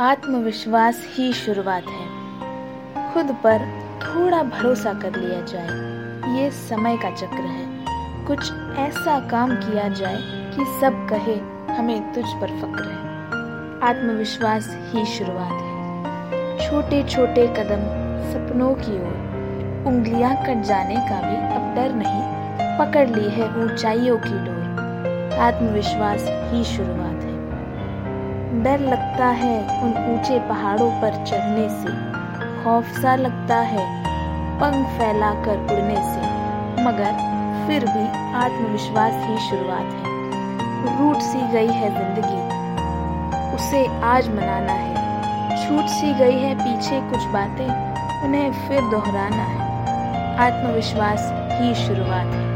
आत्मविश्वास ही शुरुआत है। खुद पर थोड़ा भरोसा कर लिया जाए, ये समय का चक्र है। कुछ ऐसा काम किया जाए कि सब कहे, हमें तुझ पर फक्र है। आत्मविश्वास ही शुरुआत है। छोटे छोटे कदम सपनों की ओर, उंगलियाँ कट जाने का भी अब डर नहीं, पकड़ ली है ऊंचाइयों की डोर। आत्मविश्वास ही शुरुआत। डर लगता है उन ऊँचे पहाड़ों पर चढ़ने से। खौफ सा लगता है पंख फैलाकर उड़ने से। मगर फिर भी आत्मविश्वास ही शुरुआत है। रूट सी गई है ज़िंदगी। उसे आज मनाना है। छूट सी गई है पीछे कुछ बातें। उन्हें फिर दोहराना है। आत्मविश्वास ही शुरुआत है।